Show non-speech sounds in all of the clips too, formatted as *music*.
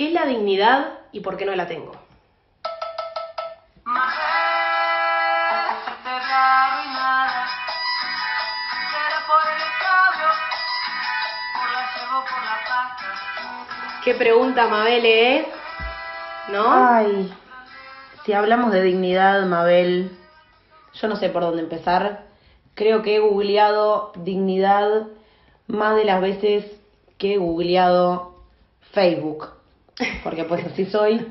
¿Qué es la dignidad y por qué no la tengo? Qué pregunta, Mabel, ¿eh? ¿No? Ay, si hablamos de dignidad, Mabel, yo no sé por dónde empezar. Creo que he googleado dignidad más de las veces que he googleado Facebook. Porque pues así soy.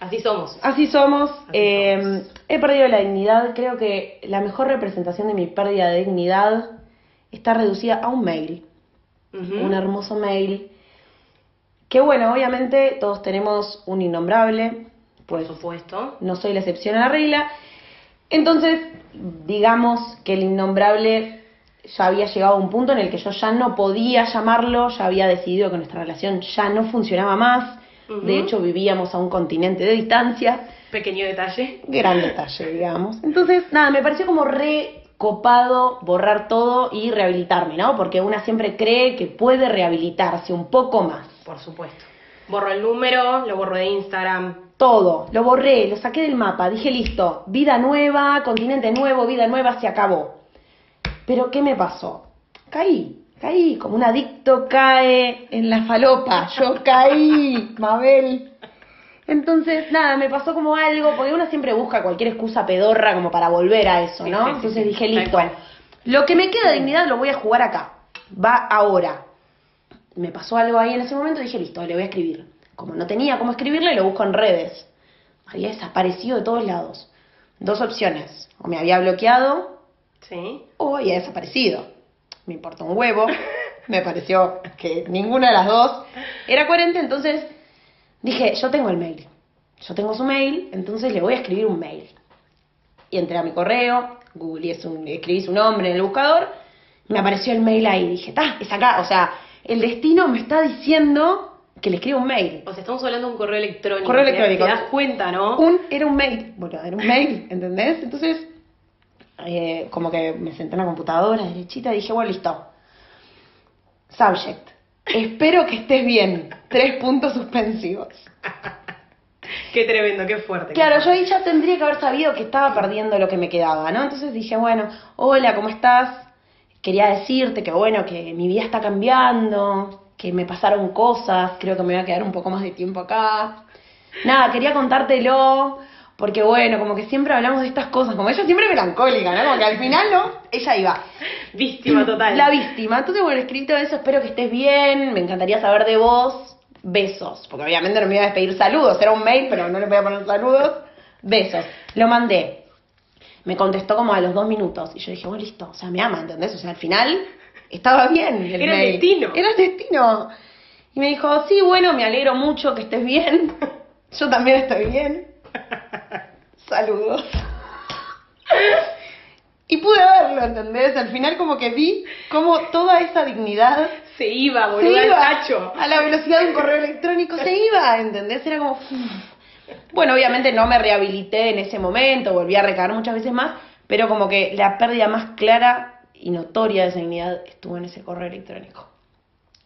Así somos. Así somos. eh, He perdido la dignidad. Creo que la mejor representación de mi pérdida de dignidad está reducida a un mail. Un hermoso mail. Que bueno, obviamente todos tenemos un innombrable. Por Pues supuesto. no soy la excepción a la regla. Entonces, digamos que el innombrable ya había llegado a un punto en el que yo ya no podía llamarlo, ya había decidido que nuestra relación ya no funcionaba más. De hecho, vivíamos a un continente de distancia. Pequeño detalle. Gran detalle, digamos. Entonces, nada, me pareció como re copado borrar todo y rehabilitarme, ¿no? Porque una siempre cree que puede rehabilitarse un poco más. Por supuesto. Borro el número, lo borro de Instagram. Todo, lo borré, lo saqué del mapa, dije listo, vida nueva, continente nuevo, vida nueva, se acabó. Pero ¿qué me pasó? Caí, caí, como un adicto cae en la falopa, yo caí, Mabel. Entonces, nada, me pasó como algo, porque uno siempre busca cualquier excusa pedorra como para volver a eso, ¿no? sí, sí, Entonces sí, dije, listo, lo que me queda de dignidad lo voy a jugar acá, va ahora me pasó algo ahí en ese momento y dije, listo, le voy a escribir. Como no tenía cómo escribirle, lo busco en redes. Había desaparecido de todos lados. Dos opciones. O me había bloqueado Sí. o había desaparecido. Me importó un huevo. Me pareció que ninguna de las dos era coherente, entonces dije, yo tengo el mail. Yo tengo su mail, entonces le voy a escribir un mail. Y entré a mi correo, googleé su, escribí su nombre en el buscador, me apareció el mail ahí. Dije, ¡ta! Es acá. O sea, el destino me está diciendo que le escribo un mail. O sea, estamos hablando de un correo electrónico. Correo ¿Te- electrónico. ¿Te das cuenta, no? Un, era un mail. Bueno, era un mail, ¿entendés? Entonces, eh, como que me senté en la computadora derechita y dije, bueno, listo. Subject. Espero que estés bien. Tres puntos suspensivos. *laughs* Qué tremendo, qué fuerte. qué Claro, yo ahí ya tendría que haber sabido que estaba perdiendo lo que me quedaba, ¿no? Entonces dije, bueno, hola, ¿cómo estás? Quería decirte que, bueno, que mi vida está cambiando, que me pasaron cosas, creo que me voy a quedar un poco más de tiempo acá. Nada, quería contártelo, porque bueno, como que siempre hablamos de estas cosas, como ella siempre melancólica, ¿no? Como que al final, ¿no? Ella iba. Víctima total. La víctima. Entonces, bueno, escribí todo eso, espero que estés bien, me encantaría saber de vos. Besos. Porque obviamente no me iba a despedir saludos, era un mail, pero no le voy a poner saludos. Besos. Lo mandé. Me contestó como a los dos minutos. Y yo dije, bueno, listo, o sea, me ama, ¿entendés? O sea, al final estaba bien el Era el destino. Era el destino. Y me dijo, sí, bueno, me alegro mucho que estés bien. *laughs* Yo también estoy bien. Saludos. Y pude verlo, ¿entendés? Al final como que vi como toda esa dignidad Se iba, se boludo, al iba tacho. a la velocidad de un correo electrónico, se iba, ¿entendés? Era como... Bueno, obviamente no me rehabilité en ese momento, volví a recaer muchas veces más, pero como que la pérdida más clara y notoria de esa dignidad estuvo en ese correo electrónico.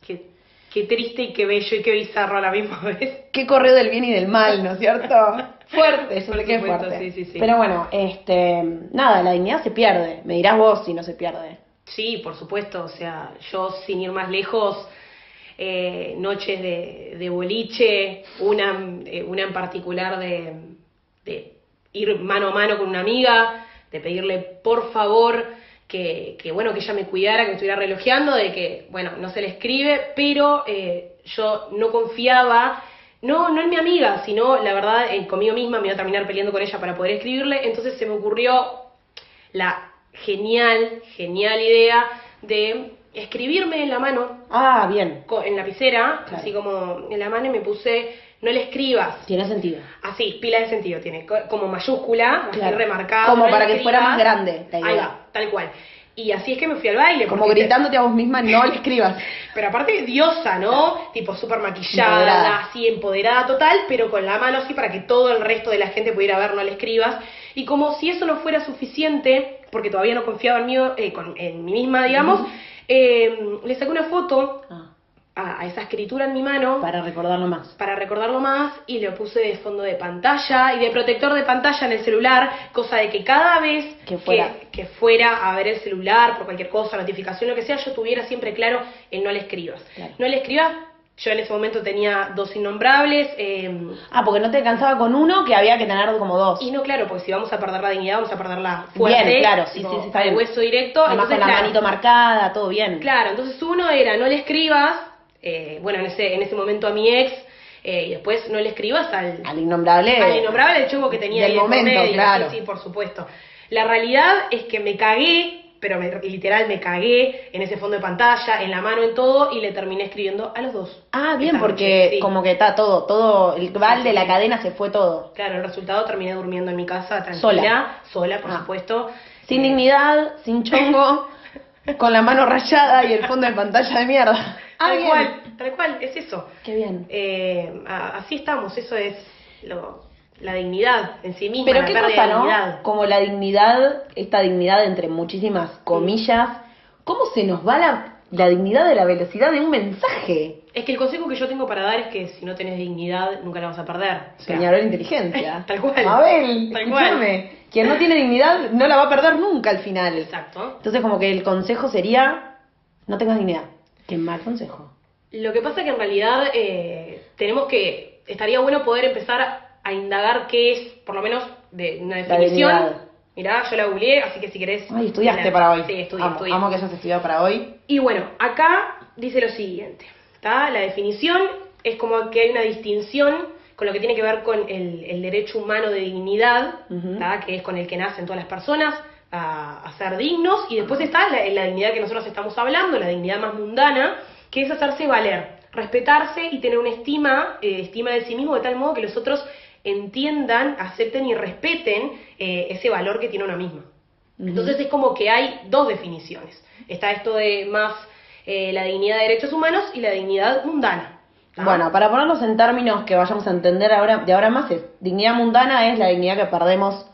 Qué, qué triste y qué bello y qué bizarro a la misma *laughs* vez. Qué correo del bien y del mal, ¿no es cierto? *laughs* fuerte, Por qué supuesto, fuerte. sí, sí, sí. Pero bueno, este, nada, la dignidad se pierde. Me dirás vos si no se pierde. Sí, por supuesto. O sea, yo sin ir más lejos, eh, noches de, de boliche, una, eh, una en particular de, de ir mano a mano con una amiga, de pedirle por favor que, que, bueno, que ella me cuidara, que me estuviera relojeando, de que, bueno, no se le escribe, pero eh, yo no confiaba, no, no en mi amiga, sino la verdad en conmigo misma me iba a terminar peleando con ella para poder escribirle, entonces se me ocurrió la genial, genial idea de escribirme en la mano, Ah, bien. en lapicera, Claro. así como en la mano y me puse, no le escribas. Tiene sentido. Así, pila de sentido tiene, co- como mayúscula, así remarcado. Como no para que fuera más grande la Ahí idea. va, tal cual. Y así es que me fui al baile. Como gritándote a vos misma, no le escribas. *laughs* Pero aparte diosa, ¿no? Tipo súper maquillada, Empoderada. así empoderada total, pero con la mano así para que todo el resto de la gente pudiera ver, no le escribas. Y como si eso no fuera suficiente, porque todavía no confiaba en mí, eh, con- en mí misma, digamos, eh, le saqué una foto Ah. A, a esa escritura en mi mano Para recordarlo más. para recordarlo más y lo puse de fondo de pantalla y de protector de pantalla en el celular, cosa de que cada vez Que fuera. que, que fuera a ver el celular por cualquier cosa, notificación, lo que sea, yo tuviera siempre claro el no le escribas. Claro. No le escribas, yo en ese momento tenía dos innombrables, eh, Ah, porque no te cansaba con uno que había que tener como dos. y no, claro, porque si vamos a perder la dignidad, vamos a perderla fuerte. Bien, claro, sí, sí, sí, está bien. hueso directo. Además entonces, con la claro, manito marcada, todo bien. Claro, entonces uno era no le escribas, eh, bueno, en ese, en ese momento a mi ex, eh, y después no le escribas al, Al innombrable. al innombrable del chungo que tenía Del ahí momento, medio, claro. Sí, sí, por supuesto. La realidad es que me cagué, pero me- literal me cagué en ese fondo de pantalla, en la mano, en todo, y le terminé escribiendo a los dos. Ah, bien, porque noche, sí. como que está todo, todo, el Sí, de la cadena se fue todo. Claro, el resultado terminé durmiendo en mi casa tranquila, Sola. sola, por Ah. supuesto. Sin Eh, dignidad, sin chongo, *laughs* con la mano rayada y el fondo de pantalla de mierda. Ah, tal cual, tal cual, es eso. Qué bien. Eh, así estamos, eso es lo, la dignidad en sí misma, Pero la qué cosa, ¿no? dignidad. Como la dignidad, esta dignidad entre muchísimas comillas, ¿cómo se nos va la, la dignidad de la velocidad de un mensaje? Es que el consejo que yo tengo para dar es que si no tenés dignidad, nunca la vas a perder. O sea, Señaló la inteligencia. *laughs* Tal cual. Mabel, Tal cual. escúchame. Quien no tiene dignidad no la va a perder nunca al final. Exacto. Entonces como que el consejo sería, no tengas dignidad. Qué mal consejo. Lo que pasa es que en realidad eh, tenemos que, estaría bueno poder empezar a indagar qué es, por lo menos, de una definición. Mirá, yo la googleé, así que si querés... Ay, estudiaste la- para hoy. Sí, estudié, amo, estudié. amo que hayas estudiado para hoy. Y bueno, acá dice lo siguiente, ¿está? La definición es como que hay una distinción con lo que tiene que ver con el, el derecho humano de dignidad, que es con el que nacen todas las personas a, a ser dignos, y después está la, la dignidad que nosotros estamos hablando, la dignidad más mundana, que es hacerse valer, respetarse y tener una estima, eh, estima de sí mismo de tal modo que los otros entiendan, acepten y respeten eh, ese valor que tiene uno mismo. Ujú. Entonces es como que hay dos definiciones. Está esto de más eh, la dignidad de derechos humanos y la dignidad mundana. ¿tá? Bueno, para ponerlos en términos que vayamos a entender ahora, de ahora más, es dignidad mundana es la dignidad que perdemos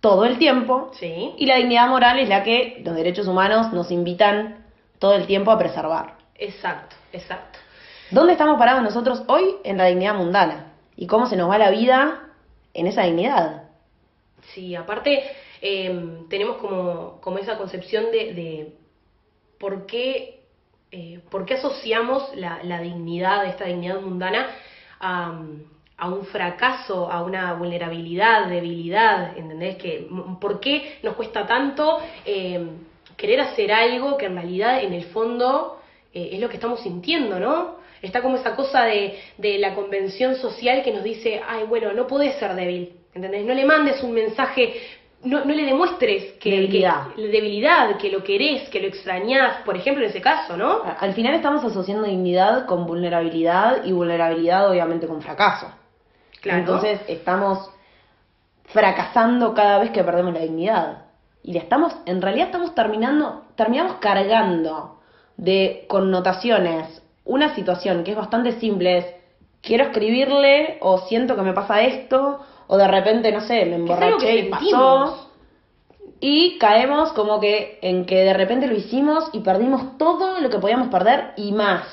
todo el tiempo Sí, y la dignidad moral es la que los derechos humanos nos invitan todo el tiempo a preservar. exacto, exacto. ¿Dónde estamos parados nosotros hoy? En la dignidad mundana. ¿Y cómo se nos va la vida en esa dignidad? Sí, aparte eh, tenemos como, como esa concepción de, de por qué, eh, por qué asociamos la, la dignidad, esta dignidad mundana, a, a un fracaso, a una vulnerabilidad, debilidad, ¿entendés? Que, m- ¿Por qué nos cuesta tanto eh, querer hacer algo que en realidad en el fondo eh, es lo que estamos sintiendo, ¿no? Está como esa cosa de, de la convención social que nos dice, ay, bueno, no podés ser débil, ¿entendés? No le mandes un mensaje, no, no le demuestres que, Debilidad. que- debilidad, que lo querés, que lo extrañás, por ejemplo, en ese caso, ¿no? Al final estamos asociando dignidad con vulnerabilidad y vulnerabilidad obviamente con fracaso. Claro. Entonces estamos fracasando cada vez que perdemos la dignidad. Y le estamos, en realidad estamos terminando, terminamos cargando de connotaciones una situación que es bastante simple, es quiero escribirle o siento que me pasa esto o de repente, no sé, me emborraché y pasó. Y caemos como que en que de repente lo hicimos y perdimos todo lo que podíamos perder y más.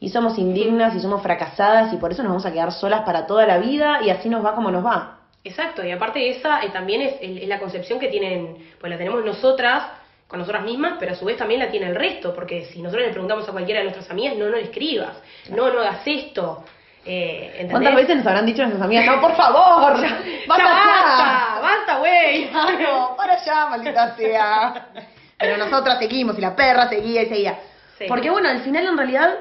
Y somos indignas y somos fracasadas y por eso nos vamos a quedar solas para toda la vida y así nos va como nos va. Exacto, y aparte esa eh, también es, es la concepción que tienen, pues la tenemos nosotras con nosotras mismas, pero a su vez también la tiene el resto, porque si nosotros le preguntamos a cualquiera de nuestras amigas, no, no le escribas, no, no hagas esto, eh. ¿Cuántas veces nos habrán dicho nuestras amigas, no, por favor, *laughs* ¡Ya basta basta! ¡Basta, güey! *laughs* Claro, para allá, maldita sea. *laughs* Pero nosotras seguimos y la perra seguía y seguía. Sí. Porque bueno, al final en realidad,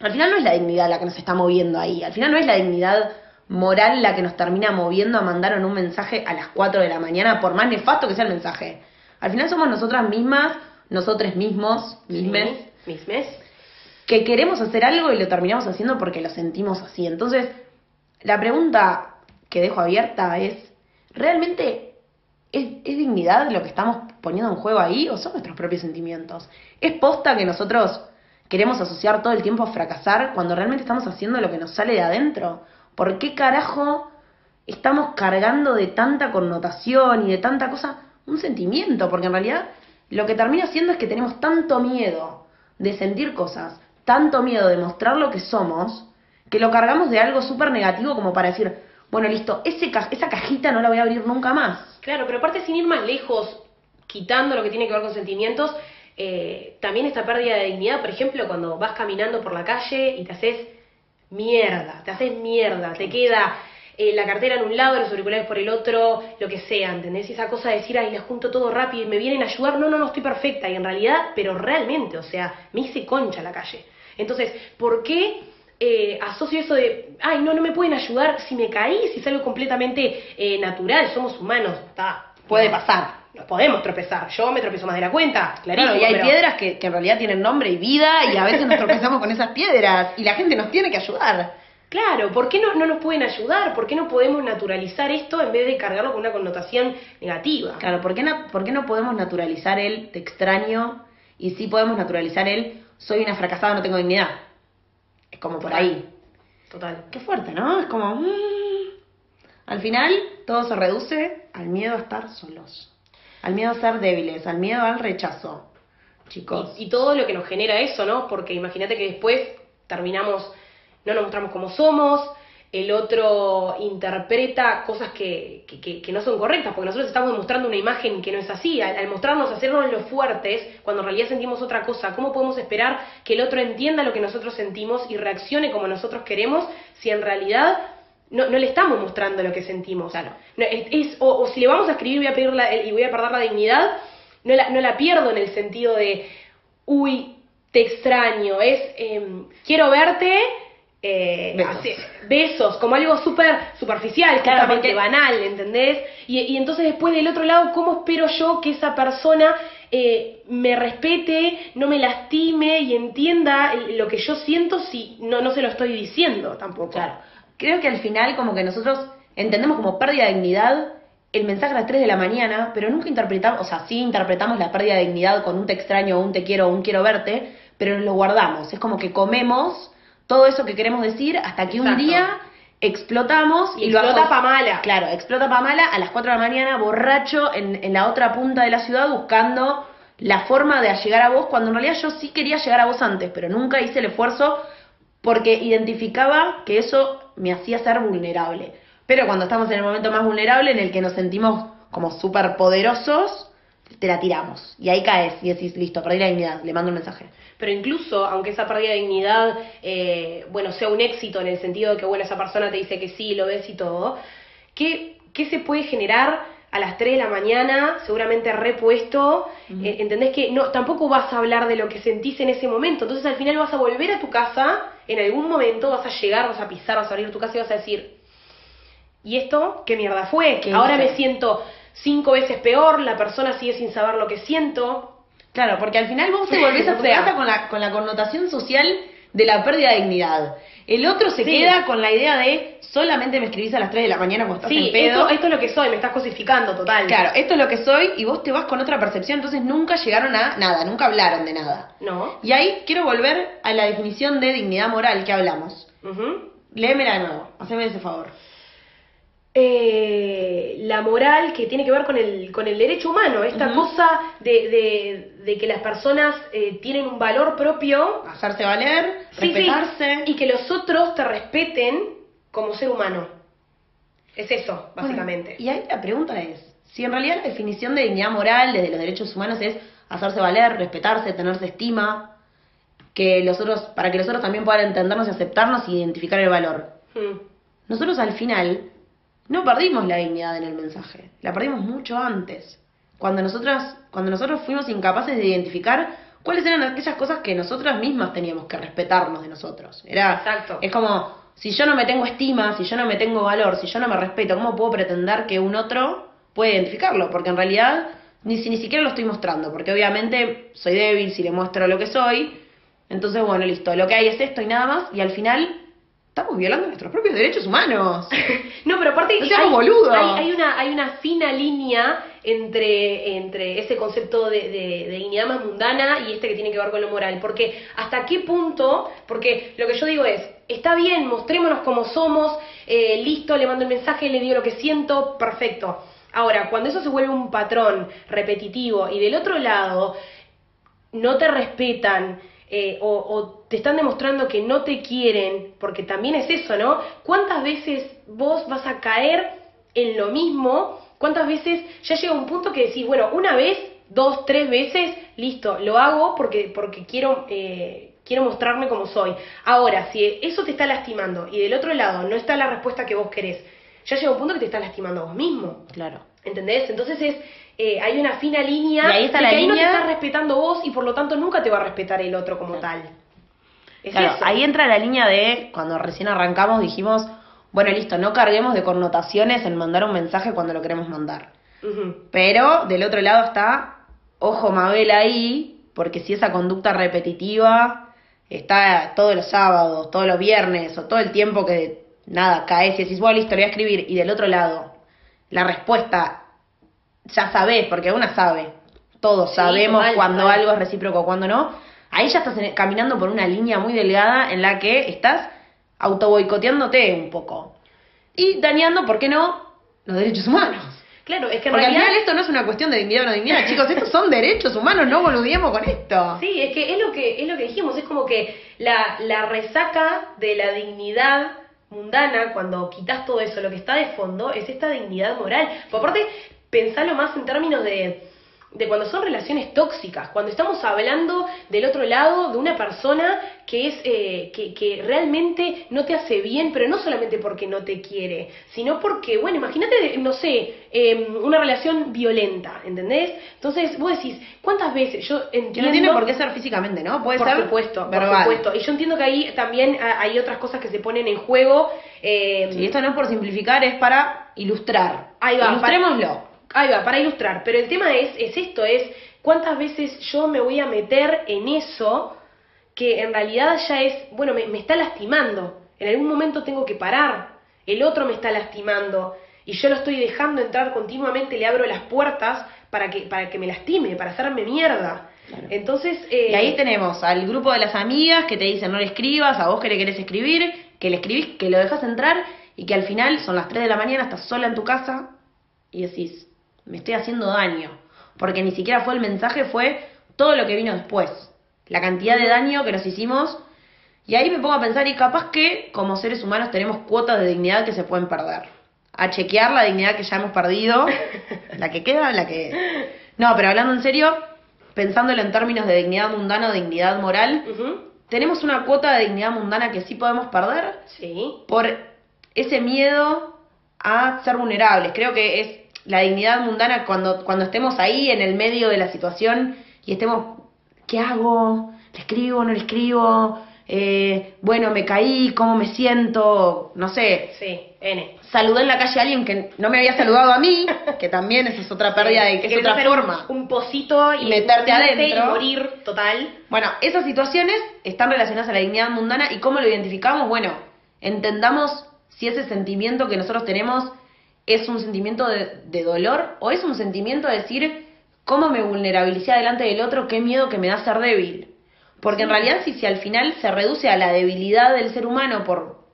al final no es la dignidad la que nos está moviendo ahí. Al final no es la dignidad moral la que nos termina moviendo a mandar un mensaje a las 4 de la mañana, por más nefasto que sea el mensaje. Al final somos nosotras mismas, nosotros mismos, mismes, Sí, mismes. que queremos hacer algo y lo terminamos haciendo porque lo sentimos así. Entonces, la pregunta que dejo abierta es, ¿realmente es, es dignidad lo que estamos poniendo en juego ahí o son nuestros propios sentimientos? ¿Es posta que nosotros queremos asociar todo el tiempo a fracasar cuando realmente estamos haciendo lo que nos sale de adentro? ¿Por qué carajo estamos cargando de tanta connotación y de tanta cosa un sentimiento? Porque en realidad lo que termina siendo es que tenemos tanto miedo de sentir cosas tanto miedo de mostrar lo que somos que lo cargamos de algo súper negativo como para decir, bueno, listo, ese ca- esa cajita no la voy a abrir nunca más. Claro, pero aparte sin ir más lejos, quitando lo que tiene que ver con sentimientos, eh, también esta pérdida de dignidad, por ejemplo, cuando vas caminando por la calle y te haces mierda, te haces mierda, te queda eh, la cartera en un lado, los auriculares por el otro, lo que sea, ¿entendés? Y esa cosa de decir, ay, les junto todo rápido y me vienen a ayudar, no, no, no estoy perfecta, y en realidad, pero realmente, o sea, me hice concha la calle. Entonces, ¿por qué eh, asocio eso de, ay, no, no me pueden ayudar si me caí, si es algo completamente eh, natural, somos humanos, está. Puede pasar. Nos podemos tropezar, yo me tropiezo más de la cuenta, clarísimo. Claro, y hay pero- piedras que, que en realidad tienen nombre y vida y a veces nos *laughs* tropezamos con esas piedras y la gente nos tiene que ayudar. Claro, ¿por qué no, no nos pueden ayudar? ¿Por qué no podemos naturalizar esto en vez de cargarlo con una connotación negativa? Claro, ¿por qué, no, ¿por qué no podemos naturalizar el te extraño y sí podemos naturalizar el soy una fracasada, no tengo dignidad? Es como por ahí. Total. Qué fuerte, ¿no? Es como... mm. Al final todo se reduce al miedo a estar solos, al miedo a ser débiles, al miedo al rechazo. Chicos, Y, todo lo que nos genera eso, ¿no? Porque imagínate que después terminamos, no nos mostramos como somos, el otro interpreta cosas que, que- que- que no son correctas, porque nosotros estamos mostrando una imagen que no es así. Al, al mostrarnos, hacernos los fuertes, cuando en realidad sentimos otra cosa, ¿cómo podemos esperar que el otro entienda lo que nosotros sentimos y reaccione como nosotros queremos si en realidad no, no le estamos mostrando lo que sentimos? Claro. No, es, es- o, o si le vamos a escribir voy a pedir la- y voy a perder la dignidad, no la, no la pierdo en el sentido de, uy, te extraño, es, em, quiero verte, eh, Besos. así- besos, como algo súper superficial, porque- banal, ¿entendés? Y, y entonces después del otro lado, ¿cómo espero yo que esa persona eh, me respete, no me lastime y entienda lo que yo siento si no, no se lo estoy diciendo tampoco? Claro. Creo que al final como que nosotros entendemos como pérdida de dignidad el mensaje a las 3 de la mañana, pero nunca interpretamos, o sea, sí interpretamos la pérdida de dignidad con un te extraño un te quiero un quiero verte, pero nos lo guardamos. Es como que comemos todo eso que queremos decir hasta que un día explotamos Y lo explota pa' mala. Claro, explota pa' mala a las 4 de la mañana, borracho, en, en la otra punta de la ciudad buscando la forma de llegar a vos, cuando en realidad yo sí quería llegar a vos antes, pero nunca hice el esfuerzo porque identificaba que eso me hacía ser vulnerable. Pero cuando estamos en el momento más vulnerable, en el que nos sentimos como súper poderosos, te la tiramos. Y ahí caes y decís, listo, perdí la dignidad, le mando un mensaje. Pero incluso, aunque esa pérdida de dignidad, eh, bueno, sea un éxito en el sentido de que, bueno, esa persona te dice que sí, lo ves y todo, ¿qué, qué se puede generar a las 3 de la mañana, seguramente repuesto? Eh, ¿Entendés que no, tampoco vas a hablar de lo que sentís en ese momento? Entonces al final vas a volver a tu casa, en algún momento vas a llegar, vas a pisar, vas a abrir tu casa y vas a decir, ¿y esto qué mierda fue? ¿Qué Ahora hice? me siento cinco veces peor, la persona sigue sin saber lo que siento. Claro, porque al final vos te volvés a *laughs* tu casa con la, con la connotación social de la pérdida de dignidad. El otro se Sí. queda con la idea de solamente me escribís a las 3 de la mañana cuando estás Sí, en pedo. esto, esto es lo que soy, me estás cosificando total. Claro, esto es lo que soy y vos te vas con otra percepción, entonces nunca llegaron a nada, nunca hablaron de nada. ¿No? Y ahí quiero volver a la definición de dignidad moral que hablamos. Ujú. Léemela de nuevo, haceme ese favor. Eh, la moral que tiene que ver con el, con el derecho humano, esta cosa de, de- de que las personas eh, tienen un valor propio, Hacerse valer, Sí, sí, respetarse. y que los otros te respeten como ser humano. Es eso, Bueno, básicamente. y ahí la pregunta es, si en realidad la definición de dignidad moral desde los derechos humanos es hacerse valer, respetarse, tenerse estima, que los otros, para que los otros también puedan entendernos y aceptarnos y identificar el valor. Mm. Nosotros al final no perdimos la dignidad en el mensaje, la perdimos mucho antes. Cuando nosotros, cuando nosotros fuimos incapaces de identificar cuáles eran aquellas cosas que nosotras mismas teníamos que respetarnos de nosotros. Era, Exacto. Es como, si yo no me tengo estima, si yo no me tengo valor, si yo no me respeto, ¿cómo puedo pretender que un otro puede identificarlo? Porque en realidad ni, si, ni siquiera lo estoy mostrando, porque obviamente soy débil si le muestro lo que soy. Entonces, bueno, listo, lo que hay es esto y nada más, y al final estamos violando nuestros propios derechos humanos. *laughs* No, pero aparte No seamos boludos. hay, hay una, hay una fina línea entre, entre ese concepto de, de- de dignidad más mundana y este que tiene que ver con lo moral. Porque hasta qué punto, porque lo que yo digo es, está bien, mostrémonos como somos, eh, listo, le mando el mensaje, le digo lo que siento, perfecto. Ahora, cuando eso se vuelve un patrón repetitivo y del otro lado no te respetan, eh, o, o te están demostrando que no te quieren, porque también es eso, ¿no? ¿Cuántas veces vos vas a caer en lo mismo? ¿Cuántas veces ya llega un punto que decís, bueno, una vez, dos, tres veces, listo, lo hago porque, porque quiero, eh, quiero mostrarme como soy. Ahora, si eso te está lastimando y del otro lado no está la respuesta que vos querés, ya llega un punto que te está lastimando a vos mismo. Claro. ¿Entendés? Entonces es, eh, hay una fina línea Y ahí está de la que ahí no te estás respetando vos y por lo tanto nunca te va a respetar el otro como tal. Es Claro, eso. ahí entra la línea de cuando recién arrancamos dijimos, bueno, listo, no carguemos de connotaciones en mandar un mensaje cuando lo queremos mandar. Pero del otro lado está, ojo Mabel ahí, porque si esa conducta repetitiva está todos los sábados, todos los viernes o todo el tiempo que nada, caes y decís, bueno, listo, le voy a escribir, y del otro lado, la respuesta ya sabés, porque una sabe, todos Sí, sabemos total, cuando total. algo es recíproco, cuando no. Ahí ya estás caminando por una línea muy delgada en la que estás autoboicoteándote un poco. Y dañando, ¿por qué no?, los derechos humanos. Claro, es que en Porque al realidad... final esto no es una cuestión de dignidad o no dignidad, chicos, estos son *laughs* derechos humanos, no boludiemos con esto. Sí, es que es lo que es lo que dijimos, es como que la, la resaca de la dignidad mundana, cuando quitas todo eso, lo que está de fondo es esta dignidad moral. Por aparte, pensalo más en términos de, de cuando son relaciones tóxicas, cuando estamos hablando del otro lado de una persona que es eh, que, que realmente no te hace bien, pero no solamente porque no te quiere, sino porque, bueno, imagínate, no sé, eh, una relación violenta, ¿entendés? Entonces, vos decís, ¿cuántas veces yo entiendo... Que no tiene por qué ser físicamente, ¿no? Puede por ser supuesto, verbal. por supuesto. Y yo entiendo que ahí también hay otras cosas que se ponen en juego. eh, Sí, esto no es por simplificar, es para ilustrar. Ahí va, Ilustrémoslo. Ahí va, para ilustrar. Pero el tema es, es esto, es cuántas veces yo me voy a meter en eso que en realidad ya es, bueno, me, me está lastimando. En algún momento tengo que parar. El otro me está lastimando. Y yo lo estoy dejando entrar continuamente, le abro las puertas para que, para que me lastime, para hacerme mierda. Claro. Entonces... eh, Y ahí tenemos al grupo de las amigas que te dicen no le escribas, a vos que le querés escribir, que le escribís, que lo dejas entrar y que al final son las 3 de la mañana, estás sola en tu casa y decís, me estoy haciendo daño. Porque ni siquiera fue el mensaje, fue todo lo que vino después. La cantidad de daño que nos hicimos. Y ahí me pongo a pensar, y capaz que como seres humanos tenemos cuotas de dignidad que se pueden perder. A chequear la dignidad que ya hemos perdido, la que queda, la que... No, pero hablando en serio, pensándolo en términos de dignidad mundana o dignidad moral, tenemos una cuota de dignidad mundana que sí podemos perder Sí. por ese miedo a ser vulnerables. Creo que es la dignidad mundana cuando, cuando estemos ahí en el medio de la situación y estemos, ¿qué hago? ¿Le escribo? ¿No le escribo? Eh, bueno, me caí, ¿cómo me siento? No sé, Sí, N. saludé en la calle a alguien que no me había saludado a mí, *laughs* que también esa es otra pérdida de Que es otra forma. Un, pocito y Y meterte adentro. Y morir total. Bueno, esas situaciones están relacionadas a la dignidad mundana y cómo lo identificamos, bueno, entendamos si ese sentimiento que nosotros tenemos es un sentimiento de, de dolor o es un sentimiento de decir cómo me vulnerabilicé delante del otro, qué miedo que me da ser débil. Porque en realidad si, si al final se reduce a la debilidad del ser humano por,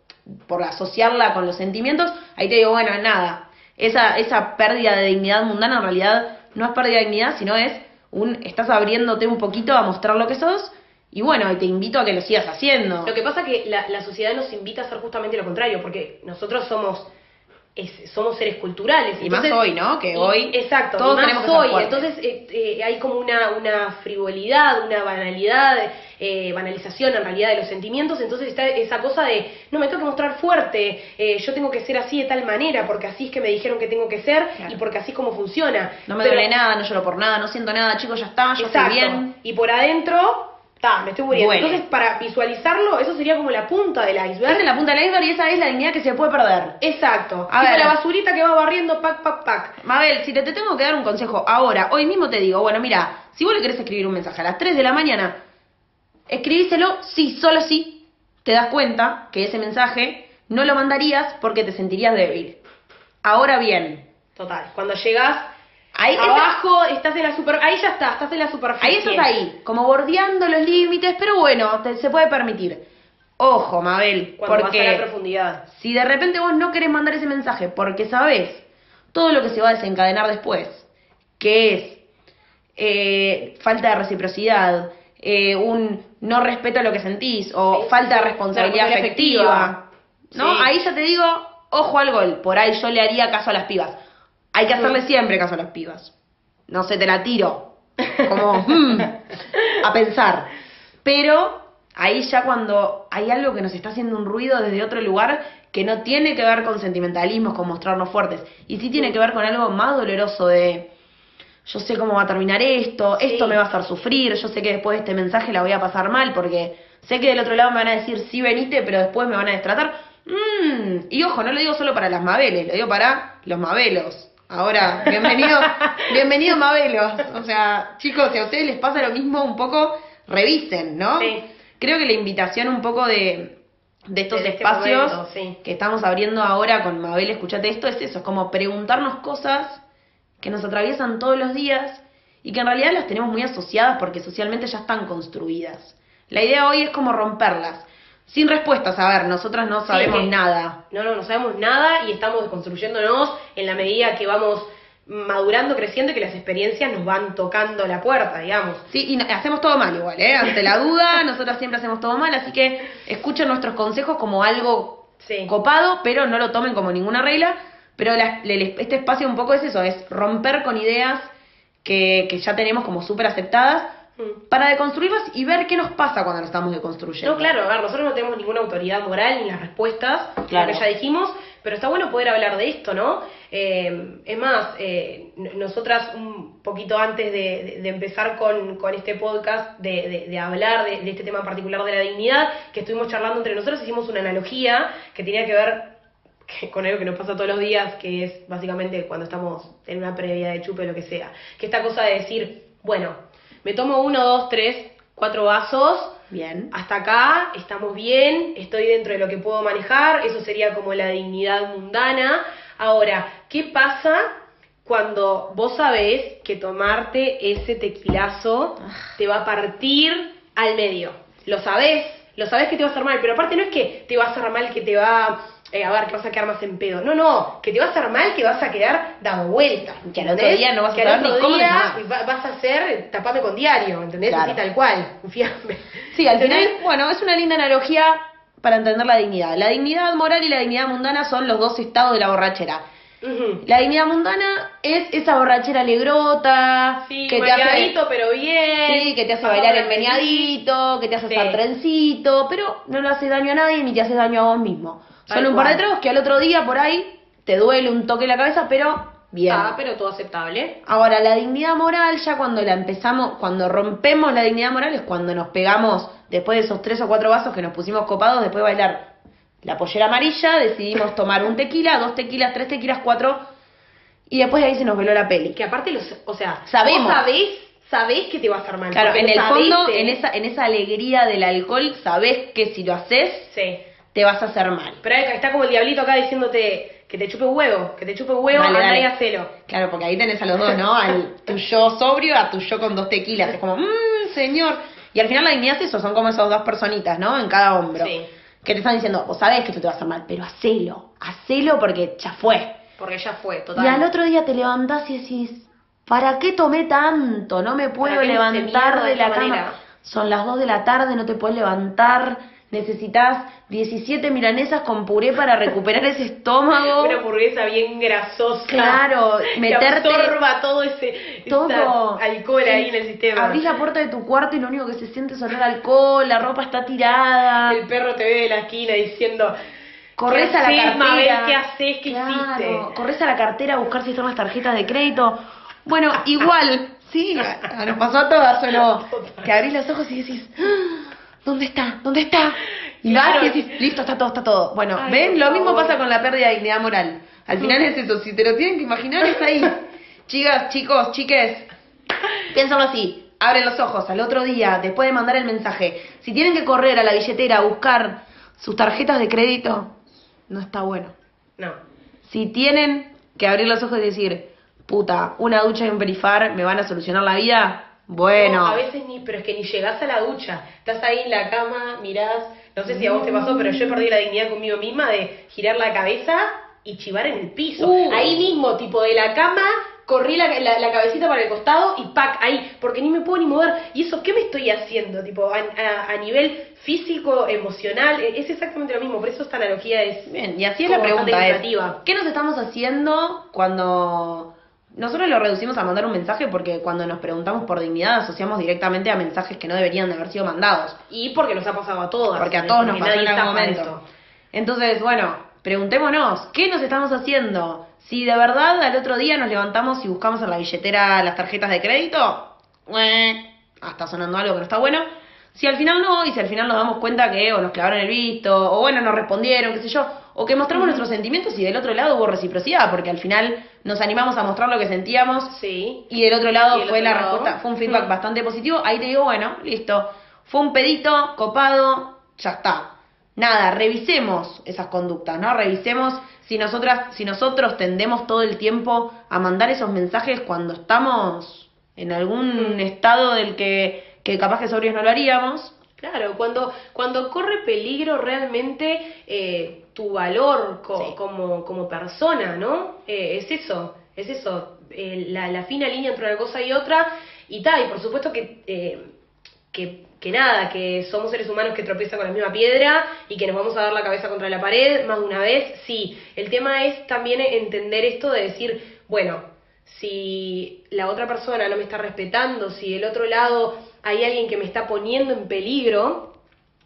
por asociarla con los sentimientos, ahí te digo, bueno, nada, esa, esa pérdida de dignidad mundana en realidad no es pérdida de dignidad, sino es un, estás abriéndote un poquito a mostrar lo que sos y bueno, te invito a que lo sigas haciendo. Lo que pasa es que la, la sociedad nos invita a hacer justamente lo contrario, porque nosotros somos es- somos seres culturales. Y más hoy, ¿no? Que hoy exacto, todos más tenemos hoy. Entonces eh, eh, hay como una, una frivolidad, una banalidad, eh, banalización en realidad de los sentimientos. Entonces está esa cosa de, no, me tengo que mostrar fuerte, yo tengo que ser así de tal manera, porque así es que me dijeron que tengo que ser Claro. y porque así es como funciona. no me Pero- duele nada, no lloro por nada, no siento nada, chicos, ya está, yo Exacto. estoy bien. Y por adentro, ta, me estoy muriendo. Duele. Entonces, para visualizarlo, eso sería como la punta del Esa iceberg. es la punta del iceberg y esa es la dignidad que se puede perder. Exacto. A ver. la basurita que va barriendo, pac, pac, pac. Mabel, si te, te tengo que dar un consejo ahora, hoy mismo te digo, bueno, mira, si vos le querés escribir un mensaje a las 3 de la mañana, escribíselo sí, solo sí, te das cuenta que ese mensaje no lo mandarías porque te sentirías débil. Ahora bien, Total. Cuando llegas ahí, abajo, estás en la super... Ahí ya está, estás en la superficie. ahí estás ahí, como bordeando los límites, pero bueno, te- se puede permitir. Ojo, Mabel, Cuando porque... vas a la profundidad. Si de repente vos no querés mandar ese mensaje porque sabés todo lo que se va a desencadenar después, que es eh, falta de reciprocidad, eh, un no respeto lo que sentís o Sí, falta de responsabilidad afectiva. ¿No? Sí. Ahí ya te digo, ojo al gol. Por ahí yo le haría caso a las pibas. Hay que hacerle Mm. siempre caso a las pibas. No sé, te la tiro. Como, hmm, *laughs* a pensar. Pero ahí ya cuando hay algo que nos está haciendo un ruido desde otro lugar que no tiene que ver con sentimentalismos, con mostrarnos fuertes, y sí tiene que ver con algo más doloroso de yo sé cómo va a terminar esto, Sí. esto me va a hacer sufrir, yo sé que después de este mensaje la voy a pasar mal porque sé que del otro lado me van a decir sí veniste, pero después me van a destratar. Mm, y ojo, no lo digo solo para las Mabeles, lo digo para los Mabelos. Ahora, bienvenido, *laughs* bienvenido Mabelos. O sea, chicos, si a ustedes les pasa lo mismo, un poco revisen, ¿no? Sí. Creo que la invitación un poco de, de estos De este espacios momento, sí. que estamos abriendo ahora con Mabel, escuchate esto, es eso, es como preguntarnos cosas que nos atraviesan todos los días y que en realidad las tenemos muy asociadas porque socialmente ya están construidas. La idea hoy es como romperlas. Sin respuestas, a ver, nosotras no sabemos nada. No, no, no sabemos nada y estamos construyéndonos en la medida que vamos madurando, creciendo y que las experiencias nos van tocando la puerta, digamos. Sí, y hacemos todo mal igual, ¿eh? Ante la duda, *laughs* nosotras siempre hacemos todo mal, así que escuchen nuestros consejos como algo Sí. copado, pero no lo tomen como ninguna regla. Pero la- este espacio un poco es eso, es romper con ideas que, que ya tenemos como súper aceptadas. Para deconstruirlas y ver qué nos pasa cuando lo estamos deconstruyendo. No, claro, a ver, nosotros no tenemos ninguna autoridad moral ni las respuestas, Claro. que ya dijimos, pero está bueno poder hablar de esto, ¿no? Eh, es más, eh, nosotras un poquito antes de, empezar con, con este podcast, de, de- de hablar de, de este tema en particular de la dignidad, que estuvimos charlando entre nosotros, hicimos una analogía que tenía que ver *laughs* con algo que nos pasa todos los días, que es básicamente cuando estamos en una previa de chupe o lo que sea. Que esta cosa de decir, bueno, me tomo uno, dos, tres, cuatro vasos, Bien. hasta acá estamos bien, estoy dentro de lo que puedo manejar, eso sería como la dignidad mundana. Ahora, ¿qué pasa cuando vos sabés que tomarte ese tequilazo te va a partir al medio? Lo sabés, lo sabés que te va a hacer mal, pero aparte no es que te va a hacer mal que te va eh, a ver, que vas a quedar más en pedo. No, no, que te va a hacer mal que vas a quedar dado vuelta. Que al otro día no vas a Que al saber ni cómo día llamás. va- vas a hacer tapame con diario, ¿entendés? Claro. Así tal cual, confiame. Sí, al ¿Entendés? final, bueno, es una linda analogía para entender la dignidad. La dignidad moral y la dignidad mundana son los dos estados de la borrachera. La dignidad mundana es esa borrachera alegrota, Sí, que te hace, pero bien. sí, que te hace Vamos bailar meneadito, que te hace Sí. hacer trencito, pero no le hace daño a nadie ni te hace daño a vos mismo. Tal Solo un par de cual. tragos que al otro día por ahí te duele un toque en la cabeza, pero bien. Ah, pero todo aceptable. Ahora, la dignidad moral, ya cuando la empezamos, cuando rompemos la dignidad moral, es cuando nos pegamos, después de esos tres o cuatro vasos que nos pusimos copados, después de bailar la pollera amarilla, decidimos *laughs* tomar un tequila, dos tequilas, tres tequilas, cuatro, y después de ahí se nos veló la peli. Que aparte, los, o sea, Sabemos. vos sabés, sabés que te va a hacer mal. Claro, porque en el sabés, fondo, ¿eh? en esa, en esa alegría del alcohol, sabés que si lo haces, Sí. Te vas a hacer mal. Pero está como el diablito acá diciéndote que te chupe huevo, que te chupe huevo, Dale, andá dale. y hacelo. Claro, porque ahí tenés a los dos, ¿no? Al tu yo sobrio, a tu yo con dos tequilas. Es como, mmm, señor. Y al final la dignidad es eso, son como esas dos personitas, ¿no? En cada hombro. Sí. Que te están diciendo, vos sabés que esto te va a hacer mal, pero hacelo. Hacelo porque ya fue. Porque ya fue, total. Y al otro día te levantás y decís, ¿para qué tomé tanto? No me puedo ¿Para qué me hice levantar de de la cama. Son las 2 de la tarde, no te puedes levantar. Necesitas 17 milanesas con puré para recuperar ese estómago. *laughs* Una hamburguesa bien grasosa. Claro, *laughs* que meterte absorba todo ese todo alcohol ahí en el sistema. Abrís la puerta de tu cuarto y lo único que se siente es olor alcohol, la ropa está tirada. El perro te ve de la esquina diciendo. Corres ¿qué a la cartera. Mabel? ¿Qué haces? ¿Qué Claro, hiciste? Corres a la cartera a buscar si están las tarjetas de crédito. Bueno, igual, sí, nos pasó a todas, solo *laughs* que abrís los ojos y decís, "Ah, ¿dónde está? ¿Dónde está? Y vas Claro. y decís, listo, está todo, está todo. Bueno, Ay, ¿ven? Lo mismo pasa con la pérdida de dignidad moral. Al final es eso, si te lo tienen que imaginar es ahí. *laughs* Chicas, chicos, chiques, piénsalo así. Abren los ojos al otro día, después de mandar el mensaje. Si tienen que correr a la billetera a buscar sus tarjetas de crédito, no está bueno. No. Si tienen que abrir los ojos y decir, puta, una ducha y un perifar me van a solucionar la vida, bueno. No, a veces ni, pero es que ni llegás a la ducha. Estás ahí en la cama, mirás. No sé si a vos te pasó, pero yo perdí la dignidad conmigo misma de girar la cabeza y chivar en el piso. Uh. Ahí mismo, tipo de la cama, corrí la, la- la cabecita para el costado y pac, ahí, porque ni me puedo ni mover. ¿Y eso qué me estoy haciendo? Tipo, a, a- a nivel físico, emocional, e- es exactamente lo mismo. Por eso esta analogía es... Bien, y así es la pregunta, es. ¿qué nos estamos haciendo cuando... Nosotros lo reducimos a mandar un mensaje porque cuando nos preguntamos por dignidad asociamos directamente a mensajes que no deberían de haber sido mandados. Y porque nos ha pasado a todas. Porque a todos nos Porque pasó en algún momento. esto. Entonces, bueno, preguntémonos, ¿qué nos estamos haciendo? Si de verdad al otro día nos levantamos y buscamos en la billetera las tarjetas de crédito, ah, está sonando algo que no está bueno. Si al final no, y si al final nos damos cuenta que o nos clavaron el visto, o bueno, nos respondieron, qué sé yo, o que mostramos nuestros sentimientos y del otro lado hubo reciprocidad, porque al final nos animamos a mostrar lo que sentíamos Sí. y del otro lado del fue otro la lado. respuesta, fue un feedback Mm. bastante positivo. Ahí te digo, bueno, listo. Fue un pedito, copado, ya está. Nada, revisemos esas conductas, ¿no? Revisemos si nosotras, si nosotros tendemos todo el tiempo a mandar esos mensajes cuando estamos en algún Mm. estado del que, que capaz que sobrios no lo haríamos. Claro, cuando, cuando corre peligro realmente eh, tu valor co- Sí. como, como persona, ¿no? Eh, es eso, es eso, eh, la, la fina línea entre una cosa y otra, y tal, y por supuesto que, eh, que, que nada, que somos seres humanos que tropiezan con la misma piedra y que nos vamos a dar la cabeza contra la pared más de una vez, sí, el tema es también entender esto de decir, bueno, si la otra persona no me está respetando, si del otro lado hay alguien que me está poniendo en peligro,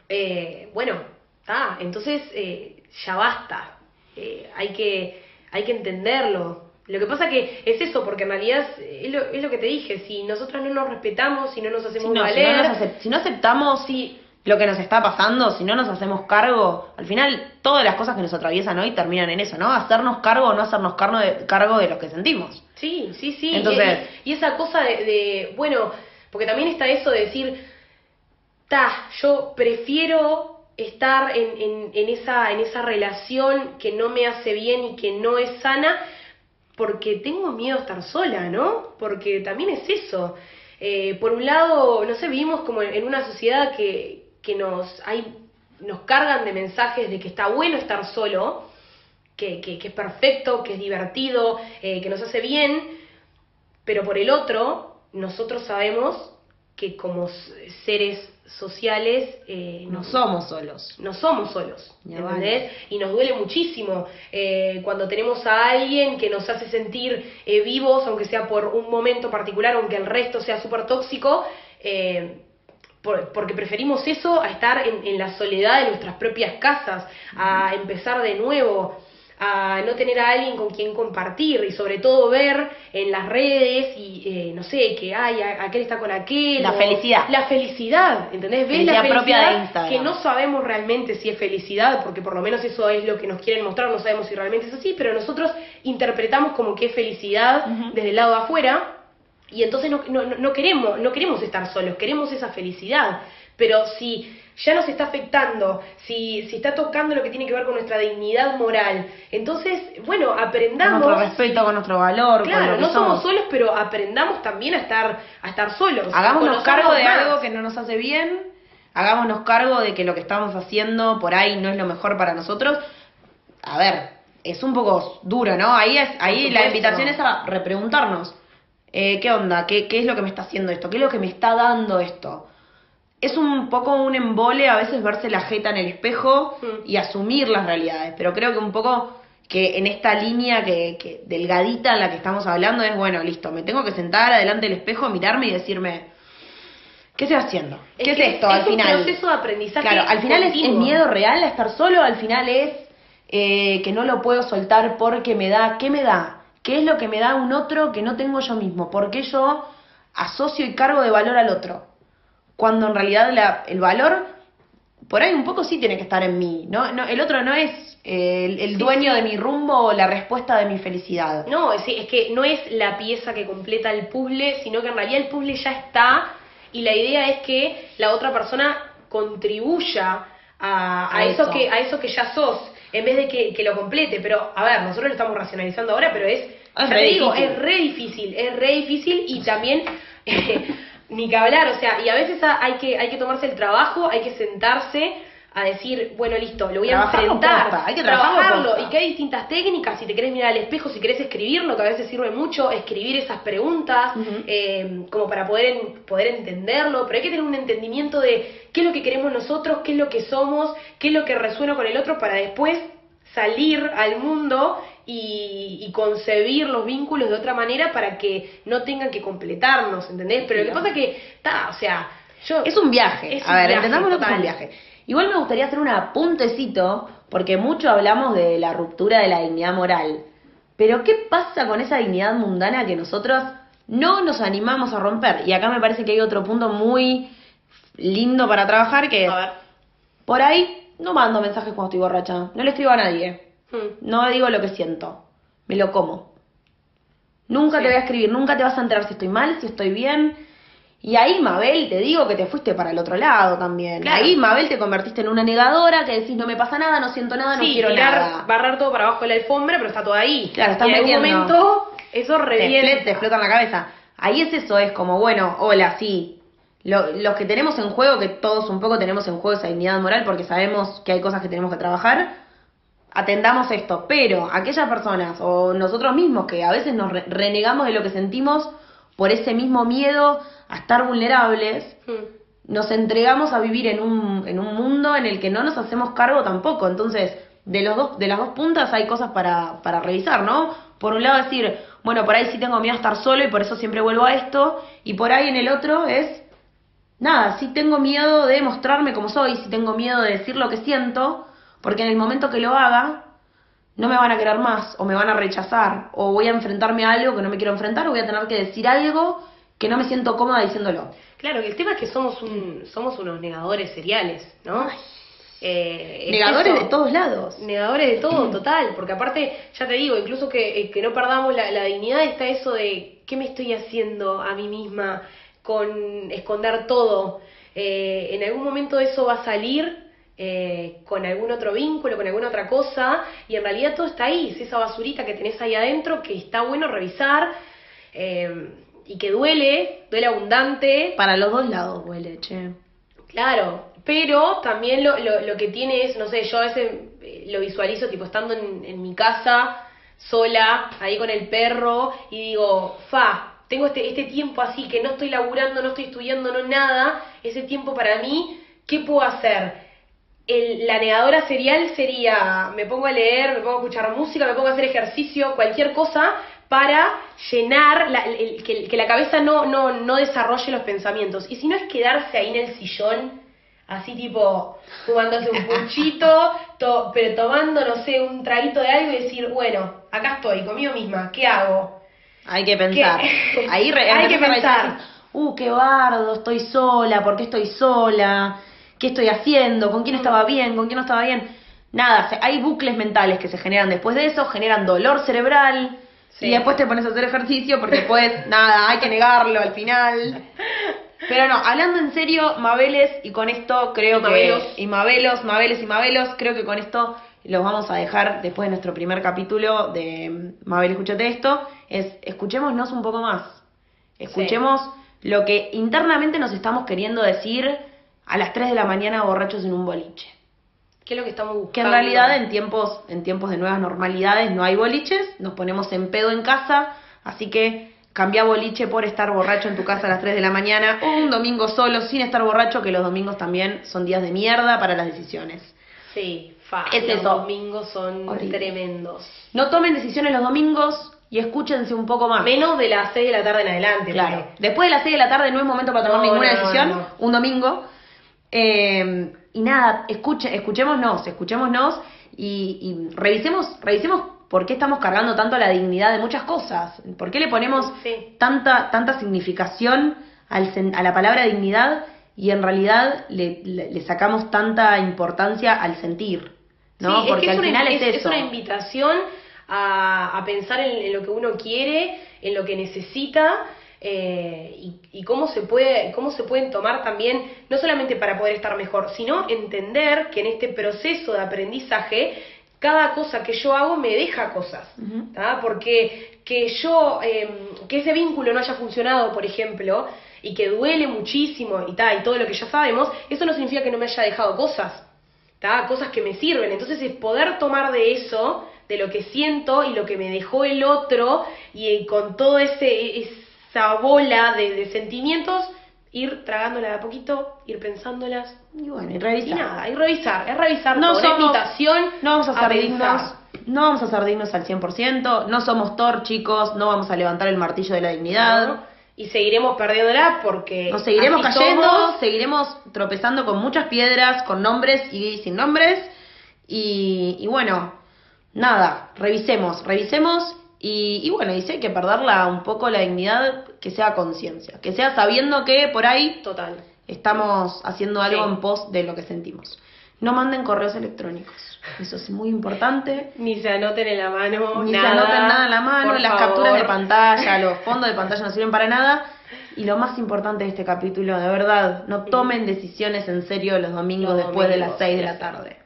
eh, bueno, está, entonces eh, ya basta, Eh, hay, que, hay que entenderlo. Lo que pasa que es eso, porque en realidad es, lo, es lo que te dije, si nosotros no nos respetamos, si no nos Si hacemos no, si valer, no si no aceptamos lo que nos está pasando, si no nos hacemos cargo, al final todas las cosas que nos atraviesan hoy terminan en eso, ¿no? Hacernos cargo o no hacernos cargo de, cargo de lo que sentimos. Sí, sí, sí. Entonces- y, y esa cosa de, de, bueno, porque también está eso de decir, ta, yo prefiero estar en, en, en esa, en esa relación que no me hace bien y que no es sana porque tengo miedo a estar sola, ¿no? Porque también es eso. Eh, por un lado, no sé, vivimos como en una sociedad que, nos, hay, nos cargan de mensajes de que está bueno estar solo, que, que, que es perfecto, que es divertido, eh, que nos hace bien, pero por el otro, nosotros sabemos que como seres sociales eh, No somos solos. no somos solos, ¿entendés? Y nos duele muchísimo eh, cuando tenemos a alguien que nos hace sentir eh, vivos, aunque sea por un momento particular, aunque el resto sea súper tóxico, eh, por- porque preferimos eso a estar en, en la soledad de nuestras propias casas, a empezar de nuevo, a no tener a alguien con quien compartir y sobre todo ver en las redes y eh, no sé, que ay, a- aquel está con aquel. La o- felicidad. La felicidad, ¿entendés? Ves la Felicidad propia de felicidad Instagram. que no sabemos realmente si es felicidad, porque por lo menos eso es lo que nos quieren mostrar, no sabemos si realmente es así, pero nosotros interpretamos como que es felicidad desde el lado de afuera y entonces no, no, no queremos, no queremos estar solos, queremos esa felicidad. Pero si ya nos está afectando, si, si está tocando lo que tiene que ver con nuestra dignidad moral, entonces, bueno, Con aprendamos. nuestro respeto, con nuestro valor, con Claro, lo que no somos somos. solos, pero aprendamos también a estar, a estar solos. Hagámonos cargo de más. algo que no nos hace bien, hagámonos cargo de que lo que estamos haciendo por ahí no es lo mejor para nosotros. A ver, es un poco duro, ¿no? Ahí es, ahí la invitación es a repreguntarnos. Eh, ¿Qué onda? ¿Qué, ¿Qué es lo que me está haciendo esto? ¿Qué es lo que me está dando esto? Es un poco un embole a veces verse la jeta en el espejo Mm. y asumir las realidades, pero creo que un poco que en esta línea que, que delgadita en la que estamos hablando es, bueno, listo, me tengo que sentar adelante del espejo, mirarme y decirme, ¿qué estoy haciendo? ¿Qué es, esto al un final? proceso de aprendizaje. Claro, al final es, es miedo real a estar solo, al final es eh, que no lo puedo soltar porque me da, ¿qué me da? ¿Qué es lo que me da un otro que no tengo yo mismo? ¿Por qué yo asocio y cargo de valor al otro? Cuando en realidad la- el valor, por ahí un poco sí tiene que estar en mí, ¿no? no el otro no es eh, el, el Sí, dueño sí. de mi rumbo o la respuesta de mi felicidad. No, es, es que no es la pieza que completa el puzzle, sino que en realidad el puzzle ya está y la idea es que la otra persona contribuya a, a A eso, eso. que a eso que ya sos, en vez de que, que lo complete. Pero, a ver, nosotros lo estamos racionalizando ahora, pero es, ya re te digo, es re difícil, es re difícil y también... *laughs* ni que hablar, o sea, y a veces ha- hay que, hay que tomarse el trabajo, hay que sentarse a decir, bueno, listo, lo voy a enfrentar, posta, hay que trabajarlo posta. y que hay distintas técnicas, si te querés mirar al espejo, si querés escribirlo, que a veces sirve mucho, escribir esas preguntas, eh, como para poder, poder entenderlo, pero hay que tener un entendimiento de qué es lo que queremos nosotros, qué es lo que somos, qué es lo que resuena con el otro, para después salir al mundo y, y concebir los vínculos de otra manera para que no tengan que completarnos, ¿entendés? Pero lo que pasa es que, está, o sea, yo... Es un viaje. Es a un ver, viaje, entendámoslo que es un total. viaje. Igual me gustaría hacer un apuntecito, porque mucho hablamos de la ruptura de la dignidad moral. Pero, ¿qué pasa con esa dignidad mundana que nosotros no nos animamos a romper? Y acá me parece que hay otro punto muy lindo para trabajar, que es, A ver. por ahí no mando mensajes cuando estoy borracha, no le escribo a nadie, Hmm. no digo lo que siento, me lo como. Nunca Sí. te voy a escribir, nunca te vas a enterar si estoy mal, si estoy bien. Y ahí, Mabel, te digo que te fuiste para el otro lado también. Claro. Ahí, Mabel, te convertiste en una negadora que decís no me pasa nada, no siento nada, no sí, quiero nada. barrar todo para abajo de la alfombra, pero está todo ahí. Claro, estás y en algún momento eso Te, revienta. expl- te explota en la cabeza. Ahí es eso, es como, bueno, hola, sí. Lo- los que tenemos en juego, que todos un poco tenemos en juego esa dignidad moral porque sabemos que hay cosas que tenemos que trabajar, atendamos esto. Pero aquellas personas o nosotros mismos que a veces nos re- renegamos de lo que sentimos por ese mismo miedo a estar vulnerables, Hmm. nos entregamos a vivir en un, en un mundo en el que no nos hacemos cargo tampoco. Entonces, de, los dos, de las dos puntas hay cosas para, para revisar, ¿no? Por un lado decir, bueno, por ahí sí tengo miedo a estar solo y por eso siempre vuelvo a esto. Y por ahí en el otro es, nada, sí tengo miedo de mostrarme como soy, sí tengo miedo de decir lo que siento, porque en el momento que lo haga, no me van a querer más, o me van a rechazar, o voy a enfrentarme a algo que no me quiero enfrentar, o voy a tener que decir algo que no me siento cómoda diciéndolo. Claro, que el tema es que somos un, somos unos negadores seriales, ¿no? Eh, es Negadores eso. de todos lados. Negadores de todo, total, porque aparte, ya te digo, incluso que, eh, que no perdamos la, la dignidad, está eso de qué me estoy haciendo a mí misma con esconder todo. Eh, en algún momento eso va a salir eh, con algún otro vínculo, con alguna otra cosa, y en realidad todo está ahí, es esa basurita que tenés ahí adentro que está bueno revisar eh, y que duele, duele abundante, Para los dos lados huele, che. Claro, pero también lo, lo, lo que tiene es, no sé, yo a veces eh, lo visualizo tipo estando en, en mi casa, sola, ahí con el perro, y digo, fa, tengo este, este tiempo así que no estoy laburando, no estoy estudiando, no nada, ese tiempo para mí, ¿qué puedo hacer? El, la negadora serial sería, me pongo a leer, me pongo a escuchar música, me pongo a hacer ejercicio, cualquier cosa para llenar, la, el- que, que la cabeza no, no, no desarrolle los pensamientos. Y si no es quedarse ahí en el sillón, así tipo, fumándose un puchito, to- pero tomando, no sé, un traguito de algo y decir, bueno, acá estoy, conmigo misma, ¿qué hago? Hay que pensar. ¿Qué? Ahí re- Hay que pensar. Uh, qué bardo, estoy sola, ¿por qué estoy sola? ¿Qué estoy haciendo? ¿Con quién estaba bien? ¿Con quién no estaba bien? Nada, hay bucles mentales que se generan después de eso, generan dolor cerebral. Sí. Y después te pones a hacer ejercicio porque después, *laughs* nada, hay que negarlo al final. Pero no, hablando en serio, Mabeles, y con esto creo Y Mabelos. que. Y Mabelos, Mabeles y Mabelos, creo que con esto los vamos a dejar después de nuestro primer capítulo de Mabel, escúchate esto. Es escuchémonos un poco más. Escuchemos lo que internamente nos estamos queriendo decir a las 3 de la mañana borrachos en un boliche. ¿Qué es lo que estamos buscando? Que en realidad en tiempos, en tiempos de nuevas normalidades no hay boliches, nos ponemos en pedo en casa, así que cambia boliche por estar borracho en tu casa a las 3 de la mañana, o un domingo solo sin estar borracho, que los domingos también son días de mierda para las decisiones. Sí, fa, Es los eso. domingos son Horrible. tremendos. No tomen decisiones los domingos y escúchense un poco más. Menos de las 6 de la tarde en adelante. Claro. Después de las 6 de la tarde no es momento para tomar No, ninguna no, decisión, no. un domingo. Eh, y nada, escuche, escuchémonos, escuchémonos y, y revisemos, revisemos por qué estamos cargando tanto la dignidad de muchas cosas. ¿Por qué le ponemos Sí. tanta, tanta significación al a la palabra dignidad y en realidad le, le- le sacamos tanta importancia al sentir? ¿no? Sí, Porque es que al es una, final es, es, es eso. una invitación a, a pensar en, en lo que uno quiere, en lo que necesita eh, y, y cómo se puede, cómo se pueden tomar también, no solamente para poder estar mejor, sino entender que en este proceso de aprendizaje cada cosa que yo hago me deja cosas. ¿tá? Porque que yo, eh, que ese vínculo no haya funcionado, por ejemplo, y que duele muchísimo y tal, y todo lo que ya sabemos, eso no significa que no me haya dejado cosas. ¿tá? cosas que me sirven. Entonces es poder tomar de eso, de lo que siento y lo que me dejó el otro, y eh, con todo ese esa bola de, de sentimientos, ir tragándola de a poquito, ir pensándolas. Y bueno, y Y revisar. nada, y revisar, es revisar No somos- invitación No vamos a ser dignos. No vamos a ser dignos al 100%. No somos Thor, chicos. No vamos a levantar el martillo de la dignidad. ¿no? Y seguiremos perdiéndola porque. Nos seguiremos cayendo, somos. seguiremos tropezando con muchas piedras, con nombres y sin nombres. Y, y bueno, nada, revisemos, revisemos. Y, y bueno, y si hay que perderla un poco la dignidad, que sea conciencia, que sea sabiendo que por ahí Total. estamos haciendo algo Sí. en pos de lo que sentimos. No manden correos electrónicos, eso es muy importante. Ni se anoten en la mano. Ni nada, se anoten nada en la mano, las favor. capturas de pantalla, los *laughs* fondos de pantalla no sirven para nada. Y lo más importante de este capítulo, de verdad, no tomen decisiones en serio los domingos Los después de las domingos, 6 de la tarde.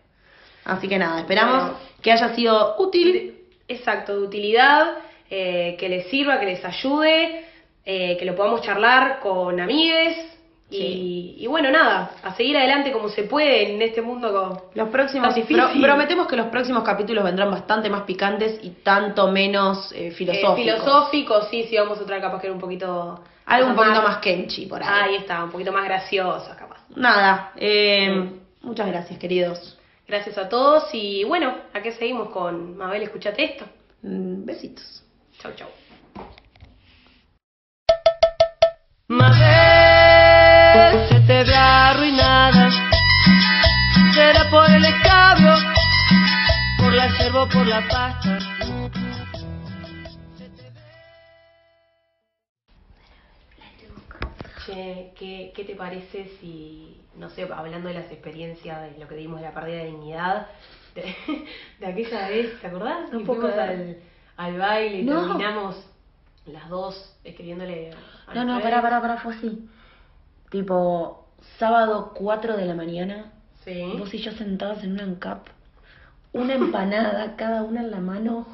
Así que nada, esperamos Bueno. que haya sido útil. Exacto, de utilidad, eh, que les sirva, que les ayude, eh, que lo podamos charlar con amigues. Y, y bueno, nada, a seguir adelante como se puede en este mundo con... Los próximos, Tan pro- prometemos que los próximos capítulos vendrán bastante más picantes y tanto menos eh, eh, filosóficos. filosóficos, sí, sí, vamos a traer capaz que era un poquito... Algo un poquito más kenchi por ahí. Ahí está, un poquito más graciosa capaz. Nada, eh, muchas gracias, queridos. Gracias a todos y bueno, aquí seguimos con Mabel, escúchate esto. Mm, Besitos. Chau, chau. Mabel, se te ve arruinada. Será por el escabio, por la cervo, por la pasta. Che, ¿qué, ¿qué te parece si, no sé, hablando de las experiencias, de lo que vimos de la pérdida de dignidad, de, *laughs* de aquella vez, ¿te acordás? No fuimos al, al baile y No. terminamos las dos escribiéndole a No, no, pará, pará, pará, fue así. Tipo, sábado 4 de la mañana, Sí. vos y yo sentadas en un ANCAP, una empanada, *laughs* cada una en la mano,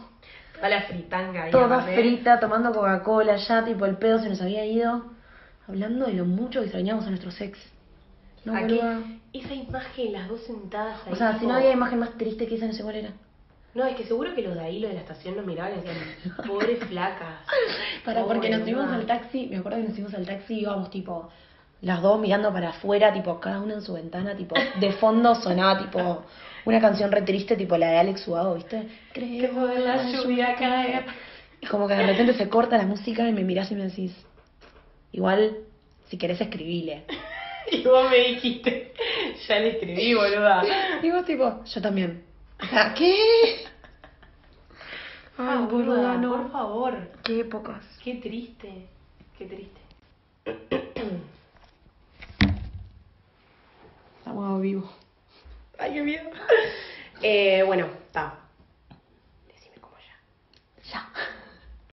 Toda la fritanga ahí. toda frita, tomando Coca-Cola, ya tipo el pedo se nos había ido, hablando de lo mucho que extrañamos a nuestros ex. No, boluda. Esa imagen, las dos sentadas ahí. O sea, si no había imagen más triste que esa, no sé cuál era. No, es que seguro que los de ahí, los de la estación, nos miraban y decían, *laughs* pobres flacas. *laughs* Para, porque Pobre, nos subimos al taxi, me acuerdo que nos subimos al taxi y íbamos tipo las dos mirando para afuera, tipo cada una en su ventana, tipo de fondo sonaba tipo una canción re triste, tipo la de Alex Ubago, ¿viste? Creo en la lluvia caer. Y como que de repente se corta la música y me mirás y me decís, Igual, si querés, escribile. *laughs* y vos me dijiste, ya le escribí, boluda. *laughs* y vos, tipo, yo también. ¿qué? *laughs* Ay, ah, boluda, no. Por favor. Qué épocas. Qué triste. Qué triste. *coughs* Estamos vivo. Ay, qué miedo. eh, bueno, está. Decime cómo ya. Ya.